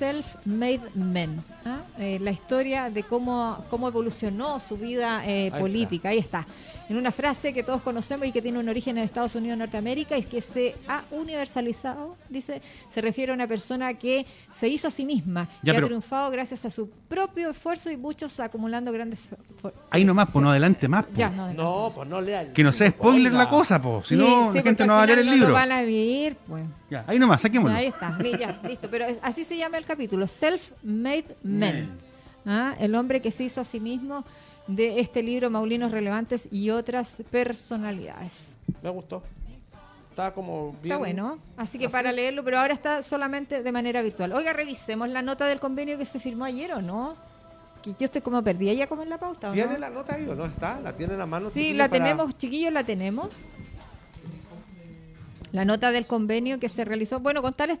B: Self-Made Men. ¿ah? Eh, la historia de cómo, cómo evolucionó su vida eh, política. Ahí está. En una frase que todos conocemos y que tiene un origen en Estados Unidos, Norteamérica, y que se ha universalizado, dice, se refiere a una persona que se hizo a sí misma y ha triunfado gracias a su propio esfuerzo y muchos acumulando grandes.
D: Ahí nomás, pues no adelante más.
C: Pues. no, pues no lean.
D: Que no sea spoiler la cosa, pues. Si no, la gente no va a leer el libro.
B: No van a leer, pues.
D: Ya, ahí nomás, saquémoslo.
B: Ahí está, ya, listo. Pero así se llama el capítulo, Self-Made Men. ¿Ah? El hombre que se hizo a sí mismo de este libro, Maulinos Relevantes y otras personalidades.
C: Me gustó. Está como bien.
B: Está bueno, así que para leerlo, pero ahora está solamente de manera virtual. Oiga, revisemos la nota del convenio que se firmó ayer o no. Que yo estoy como perdida ya como en la pauta.
C: ¿Tiene la nota ahí o no está? ¿La tiene en la mano?
B: Sí, la tenemos, chiquillos, la tenemos la nota del convenio que se realizó. Bueno, contarles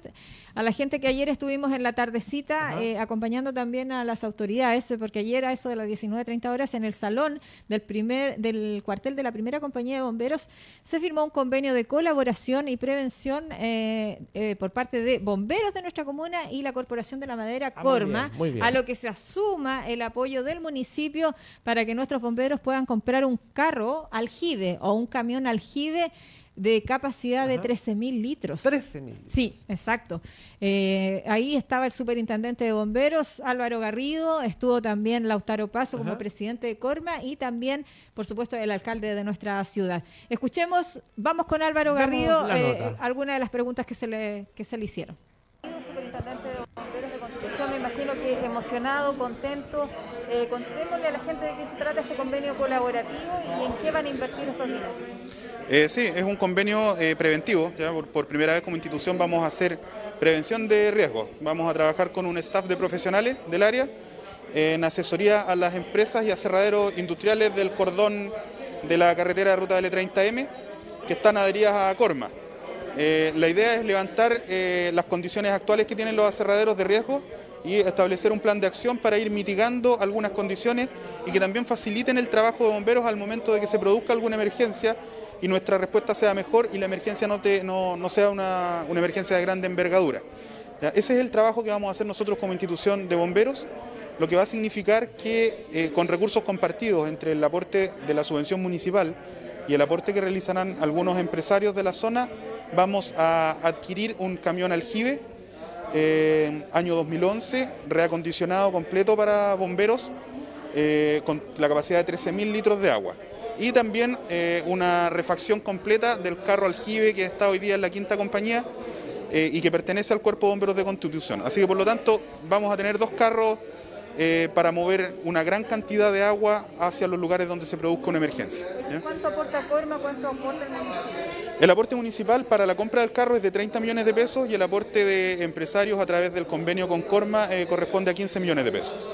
B: a la gente que ayer estuvimos en la tardecita eh, acompañando también a las autoridades, porque ayer a eso de las 19.30 horas en el salón del primer del cuartel de la primera compañía de bomberos se firmó un convenio de colaboración y prevención eh, eh, por parte de bomberos de nuestra comuna y la Corporación de la Madera ah, Corma, a lo que se asuma el apoyo del municipio para que nuestros bomberos puedan comprar un carro aljibe o un camión aljibe de capacidad de 13.000 litros.
C: 13.000.
B: Sí, exacto. Eh, ahí estaba el superintendente de bomberos, Álvaro Garrido, estuvo también Lautaro Paso como presidente de Corma y también, por supuesto, el alcalde de nuestra ciudad. Escuchemos, vamos con Álvaro Garrido, eh, algunas de las preguntas que se le, que se le hicieron. Superintendente de bomberos de Constitución, me imagino que emocionado, contento. Eh, contémosle a la gente de qué se trata este convenio colaborativo y en qué van a invertir estos dineros.
N: Eh, sí, es un convenio eh, preventivo. Por, primera vez como institución vamos a hacer prevención de riesgos. Vamos a trabajar con un staff de profesionales del área en asesoría a las empresas y aserraderos industriales del cordón de la carretera de ruta L30M que están adheridas a Corma. Eh, la idea es levantar las condiciones actuales que tienen los aserraderos de riesgo y establecer un plan de acción para ir mitigando algunas condiciones y que también faciliten el trabajo de bomberos al momento de que se produzca alguna emergencia y nuestra respuesta sea mejor y la emergencia no, sea una, emergencia de grande envergadura. Ese es el trabajo que vamos a hacer nosotros como institución de bomberos, lo que va a significar que eh, con recursos compartidos entre el aporte de la subvención municipal y el aporte que realizarán algunos empresarios de la zona, vamos a adquirir un camión aljibe eh, año 2011, reacondicionado completo para bomberos, eh, con la capacidad de 13.000 litros de agua. Y también eh, una refacción completa del carro aljibe que está hoy día en la quinta compañía y que pertenece al Cuerpo de Bomberos de Constitución. Así que por lo tanto vamos a tener dos carros para mover una gran cantidad de agua hacia los lugares donde se produzca una emergencia.
B: ¿Cuánto aporta Corma, cuánto aporta el municipio?
N: El aporte municipal para la compra del carro es de 30 millones de pesos y el aporte de empresarios a través del convenio con Corma eh, corresponde a 15 millones de pesos.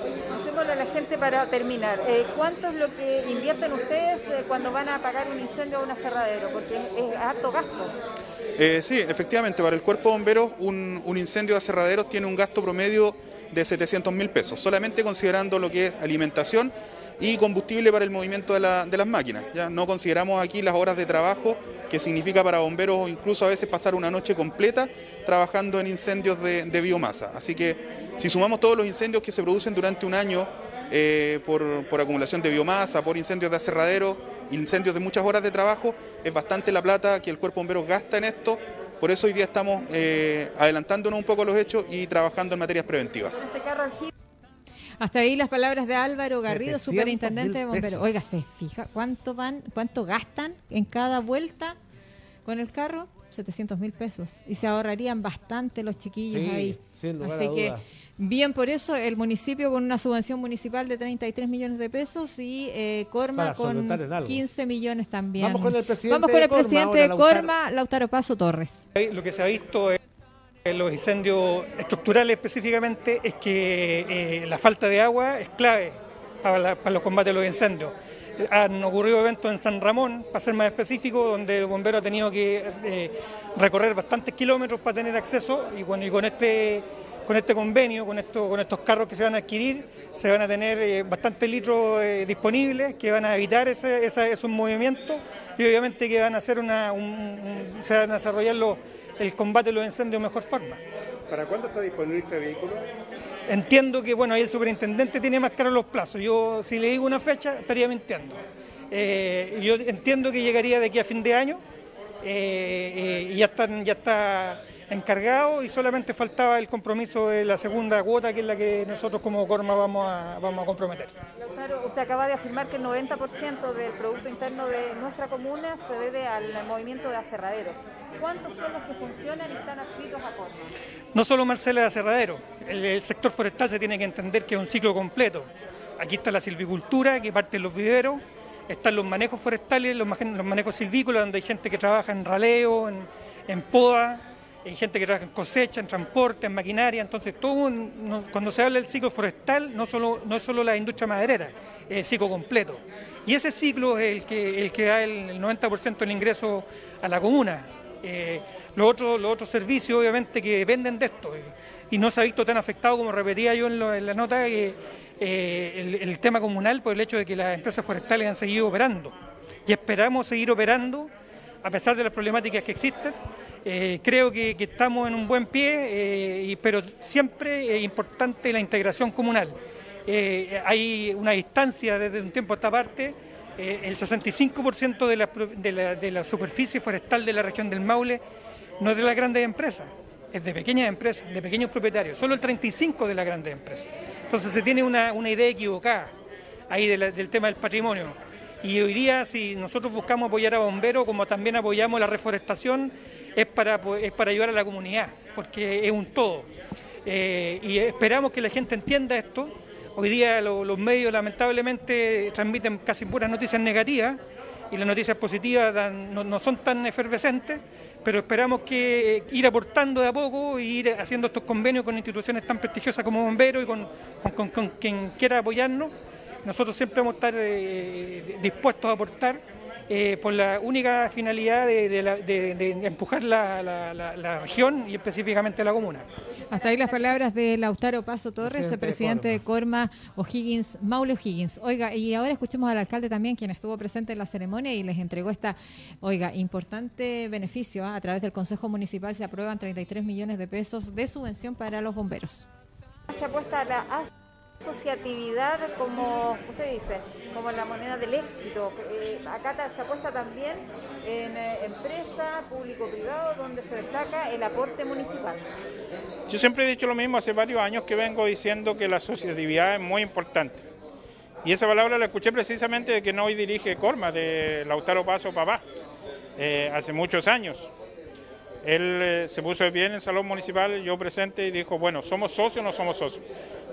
B: Contémosle a la gente para terminar. Eh, ¿Cuánto es lo que invierten ustedes eh, cuando van a apagar un incendio o un aserradero? Porque es, alto gasto.
N: sí, efectivamente, para el cuerpo de bomberos un, incendio de aserraderos tiene un gasto promedio de 700 mil pesos, solamente considerando lo que es alimentación y combustible para el movimiento de, las máquinas. ¿ya? No consideramos aquí las horas de trabajo que significa para bomberos incluso a veces pasar una noche completa trabajando en incendios de, biomasa. Así que si sumamos todos los incendios que se producen durante un año eh, por, acumulación de biomasa, por incendios de aserradero, incendios de muchas horas de trabajo, es bastante la plata que el cuerpo de bomberos gasta en esto. Por eso hoy día estamos eh, adelantándonos un poco los hechos y trabajando en materias preventivas.
B: Este hasta ahí las palabras de Álvaro Garrido, superintendente de bomberos. Oiga, ¿se fija cuánto van, cuánto gastan en cada vuelta con el carro? 700 mil pesos. Y se ahorrarían bastante los chiquillos ahí. Así que, bien por eso, el municipio con una subvención municipal de 33 millones de pesos y eh, Corma con 15 millones también.
C: Vamos con el presidente,
B: Vamos con el presidente de Corma, Lautaro Paso Torres.
O: Lo que se ha visto es los incendios estructurales específicamente es que eh, la falta de agua es clave para, los combates de los incendios. Han ocurrido eventos en San Ramón, para ser más específico, donde el bombero ha tenido que eh, recorrer bastantes kilómetros para tener acceso y, bueno, y con este con este convenio, con, esto, con estos carros que se van a adquirir, se van a tener eh, bastantes litros disponibles que van a evitar ese, esos movimientos y obviamente que van a hacer una, se van a desarrollar los, el combate de los incendios de mejor forma.
C: ¿Para cuándo está disponible este vehículo?
O: Entiendo que bueno, el superintendente tiene más claro los plazos. Yo si le digo una fecha estaría mintiendo. Eh, yo entiendo que llegaría de aquí a fin de año eh, eh, y ya, están, ya está encargado y solamente faltaba el compromiso de la segunda cuota, que es la que nosotros como Corma vamos a, vamos a comprometer.
B: usted acaba de afirmar que el 90% del Producto Interno de nuestra comuna se debe al movimiento de aserraderos. ¿Cuántos son los que funcionan y están adscritos a Corma?
O: No solo Marcela de aserradero, el, sector forestal se tiene que entender que es un ciclo completo. Aquí está la silvicultura, que parte de los viveros, están los manejos forestales, los, manejos silvícolas, donde hay gente que trabaja en raleo, en, en poda, hay gente que trabaja en cosecha, en transporte, en maquinaria, entonces todo cuando se habla del ciclo forestal no, solo, no es solo la industria maderera, es el ciclo completo. Y ese ciclo es el que, el que da el, 90% del ingreso a la comuna. Eh, los, otros, los otros servicios obviamente que dependen de esto eh, y no se ha visto tan afectado como repetía yo en, la nota eh, el, tema comunal por el hecho de que las empresas forestales han seguido operando y esperamos seguir operando a pesar de las problemáticas que existen eh, creo que, estamos en un buen pie, eh, pero siempre es importante la integración comunal. Eh, hay una distancia desde un tiempo a esta parte. el 65% de la, de, la, de la superficie forestal de la región del Maule no es de las grandes empresas, es de pequeñas empresas, de pequeños propietarios, solo el 35% de las grandes empresas. Entonces se tiene una, idea equivocada ahí del tema del patrimonio. Y hoy día, si nosotros buscamos apoyar a bomberos, como también apoyamos la reforestación, es para, es para ayudar a la comunidad, porque es un todo. Eh, y esperamos que la gente entienda esto. Hoy día los medios lamentablemente transmiten casi puras noticias negativas y las noticias positivas no, son tan efervescentes, pero esperamos que ir aportando de a poco e ir haciendo estos convenios con instituciones tan prestigiosas como Bomberos y con, quien quiera apoyarnos. Nosotros siempre vamos a estar eh, dispuestos a aportar eh, por la única finalidad de, empujar la, región y específicamente la comuna.
B: Hasta ahí las palabras de Lautaro Paso Torres, el presidente de Corma, O'Higgins, Maule O'Higgins. Oiga, y ahora escuchemos al alcalde también, quien estuvo presente en la ceremonia y les entregó esta, oiga, importante beneficio. ¿ah? A través del Consejo Municipal se aprueban 33 millones de pesos de subvención para los bomberos. Se apuesta a la asociatividad como usted dice, como la moneda del éxito. Eh, acá se apuesta también en eh, empresa, público-privado, donde se destaca el aporte municipal.
F: Yo siempre he dicho lo mismo, hace varios años que vengo diciendo que la asociatividad es muy importante. Y esa palabra la escuché precisamente de que no hoy dirige Corma, de Lautaro Paso Papá, eh, hace muchos años. Él se puso de pie en el salón municipal, yo presente, y dijo, bueno, ¿somos socios o no somos socios?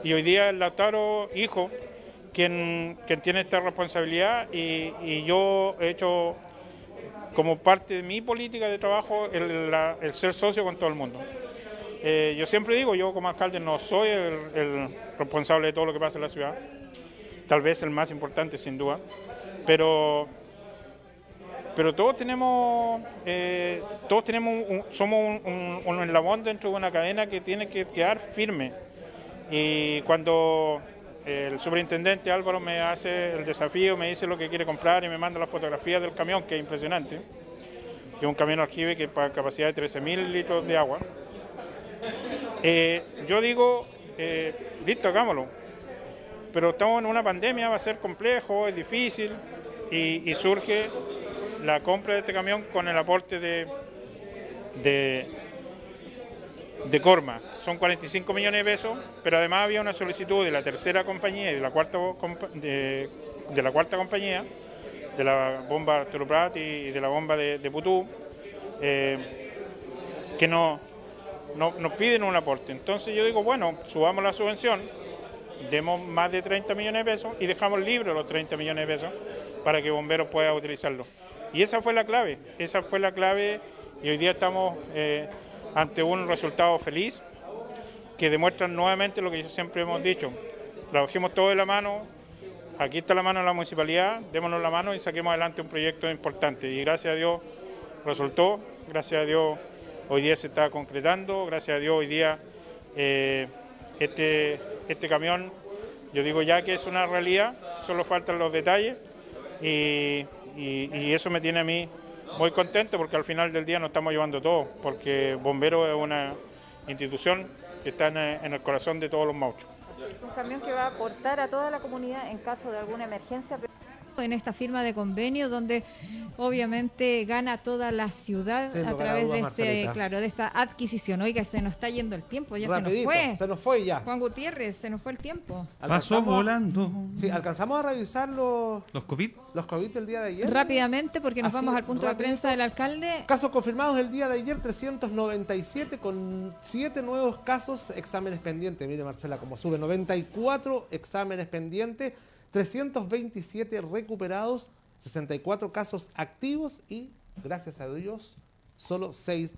F: Y hoy día el Lautaro, hijo, quien, quien tiene esta responsabilidad y, yo he hecho como parte de mi política de trabajo el, ser socio con todo el mundo. Eh, yo siempre digo, yo como alcalde no soy el, responsable de todo lo que pasa en la ciudad, tal vez el más importante sin duda, pero, pero todos tenemos, eh, todos tenemos somos un, un, un eslabón dentro de una cadena que tiene que quedar firme y cuando el superintendente Álvaro me hace el desafío, me dice lo que quiere comprar y me manda la fotografía del camión, que es impresionante, que es un camión aljibe que para capacidad de 13.000 litros de agua. Eh, yo digo, eh, listo, hagámoslo. Pero estamos en una pandemia, va a ser complejo, es difícil y, surge la compra de este camión con el aporte de, de de Corma. Son 45 millones de pesos, pero además había una solicitud de la tercera compañía y de la cuarta, de, la cuarta compañía, de la bomba Arturo y de la bomba de, Putú, eh, que no, nos piden un aporte. Entonces yo digo, bueno, subamos la subvención, demos más de 30 millones de pesos y dejamos libres los 30 millones de pesos para que Bomberos pueda utilizarlo. Y esa fue la clave, esa fue la clave y hoy día estamos... Eh, ante un resultado feliz que demuestra nuevamente lo que siempre hemos dicho. Trabajemos todo de la mano, aquí está la mano de la municipalidad, démonos la mano y saquemos adelante un proyecto importante. Y gracias a Dios resultó, gracias a Dios hoy día se está concretando, gracias a Dios hoy día eh, este, este camión, yo digo ya que es una realidad, solo faltan los detalles y eso me tiene a mí muy contento porque al final del día nos estamos llevando todo, porque Bombero es una institución que está en el corazón de todos los mauchos.
B: Es un camión que va a aportar a toda la comunidad en caso de alguna emergencia en esta firma de convenio donde obviamente gana toda la ciudad a través de este, claro, de esta adquisición. Oiga, se nos está yendo el tiempo, ya se nos fue.
C: Se nos fue ya.
B: Juan Gutiérrez, se nos fue el tiempo.
D: Pasó volando.
C: Sí, alcanzamos a revisar los
D: los COVID.
C: Los COVID del día de ayer.
B: Rápidamente porque nos vamos al punto de prensa del alcalde.
C: Casos confirmados el día de ayer 397 con 7 nuevos casos, exámenes pendientes. Mire Marcela cómo sube 94 exámenes pendientes 327 recuperados, 64 casos activos y, gracias a Dios, solo 6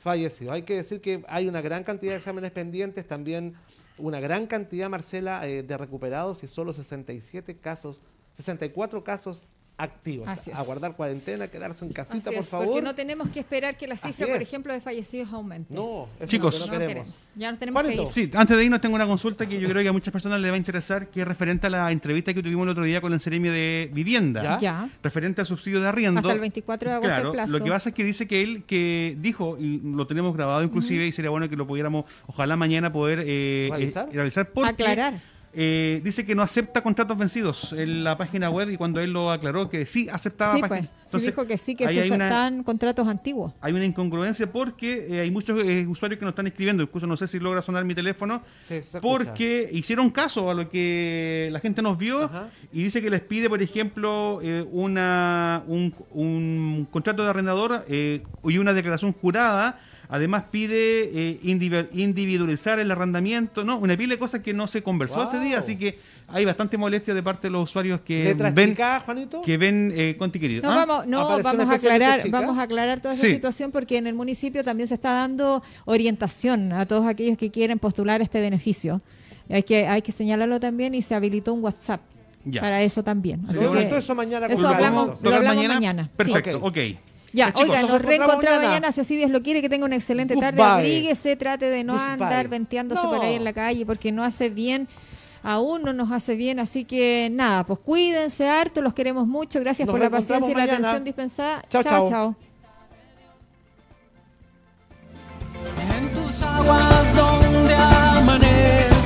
C: fallecidos. Hay que decir que hay una gran cantidad de exámenes pendientes, también una gran cantidad, Marcela, eh, de recuperados y solo 67 casos, 64 casos activos. A guardar cuarentena, quedarse en casita, por favor.
B: Porque no tenemos que esperar que la cifra, por ejemplo, de fallecidos aumente.
C: No,
D: chicos,
C: no queremos.
B: Ya nos tenemos que ir.
D: Sí, antes de irnos tengo una consulta que yo creo que a muchas personas les va a interesar, que es referente a la entrevista que tuvimos el otro día con el Ceremio de Vivienda.
B: ¿Ya?
D: Referente al subsidio de arriendo.
B: Hasta el 24 de agosto
D: claro,
B: plazo.
D: Lo que pasa es que dice que él que dijo, y lo tenemos grabado inclusive, y sería bueno que lo pudiéramos, ojalá mañana poder eh,
C: ¿Realizar?
D: Eh, realizar porque,
B: Aclarar
D: eh, dice que no acepta contratos vencidos en la página web y cuando él lo aclaró que sí aceptaba.
B: Sí, pues, dijo que sí, que se aceptan contratos antiguos.
D: Hay una incongruencia porque eh, hay muchos eh, usuarios que nos están escribiendo, incluso no sé si logra sonar mi teléfono, porque hicieron caso a lo que la gente nos vio y dice que les pide, por ejemplo, una un, un, contrato de arrendador y una declaración jurada Además pide eh, individualizar el arrendamiento, ¿no? Una pila de cosas que no se conversó ese día, así que hay bastante molestia de parte de los usuarios que ven
C: Juanito?
D: que ven eh, Conti querido.
B: No, ¿Ah? vamos, no vamos a aclarar, vamos a aclarar toda esa situación porque en el municipio también se está dando orientación a todos aquellos que quieren postular este beneficio. Hay que hay que señalarlo también y se habilitó un WhatsApp para eso también.
C: Así que eso mañana.
B: Eso hablamos, lo hablamos mañana.
D: Perfecto, ok.
B: Ya, oiga, nos reencontramos mañana. si así Dios lo quiere, que tenga una excelente tarde. Abríguese, trate de no andar venteándose por ahí en la calle, porque no hace bien aún no nos hace bien, así que nada, pues cuídense harto, los queremos mucho, gracias por la paciencia y la atención dispensada.
C: Chao, chao. chao.
P: En tus aguas donde amanezco,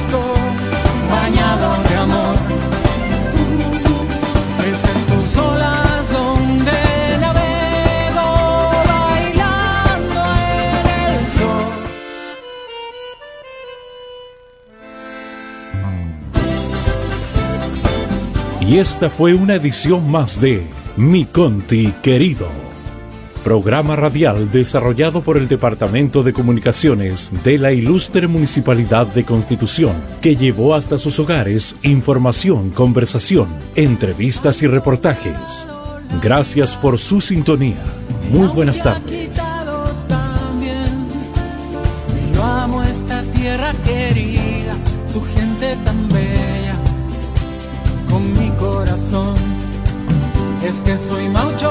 A: Y esta fue una edición más de Mi Conti Querido programa radial desarrollado por el Departamento de Comunicaciones de la Ilustre Municipalidad de Constitución, que llevó hasta sus hogares información, conversación, entrevistas y reportajes. Gracias por su sintonía. Muy buenas tardes.
P: Es que soy maucho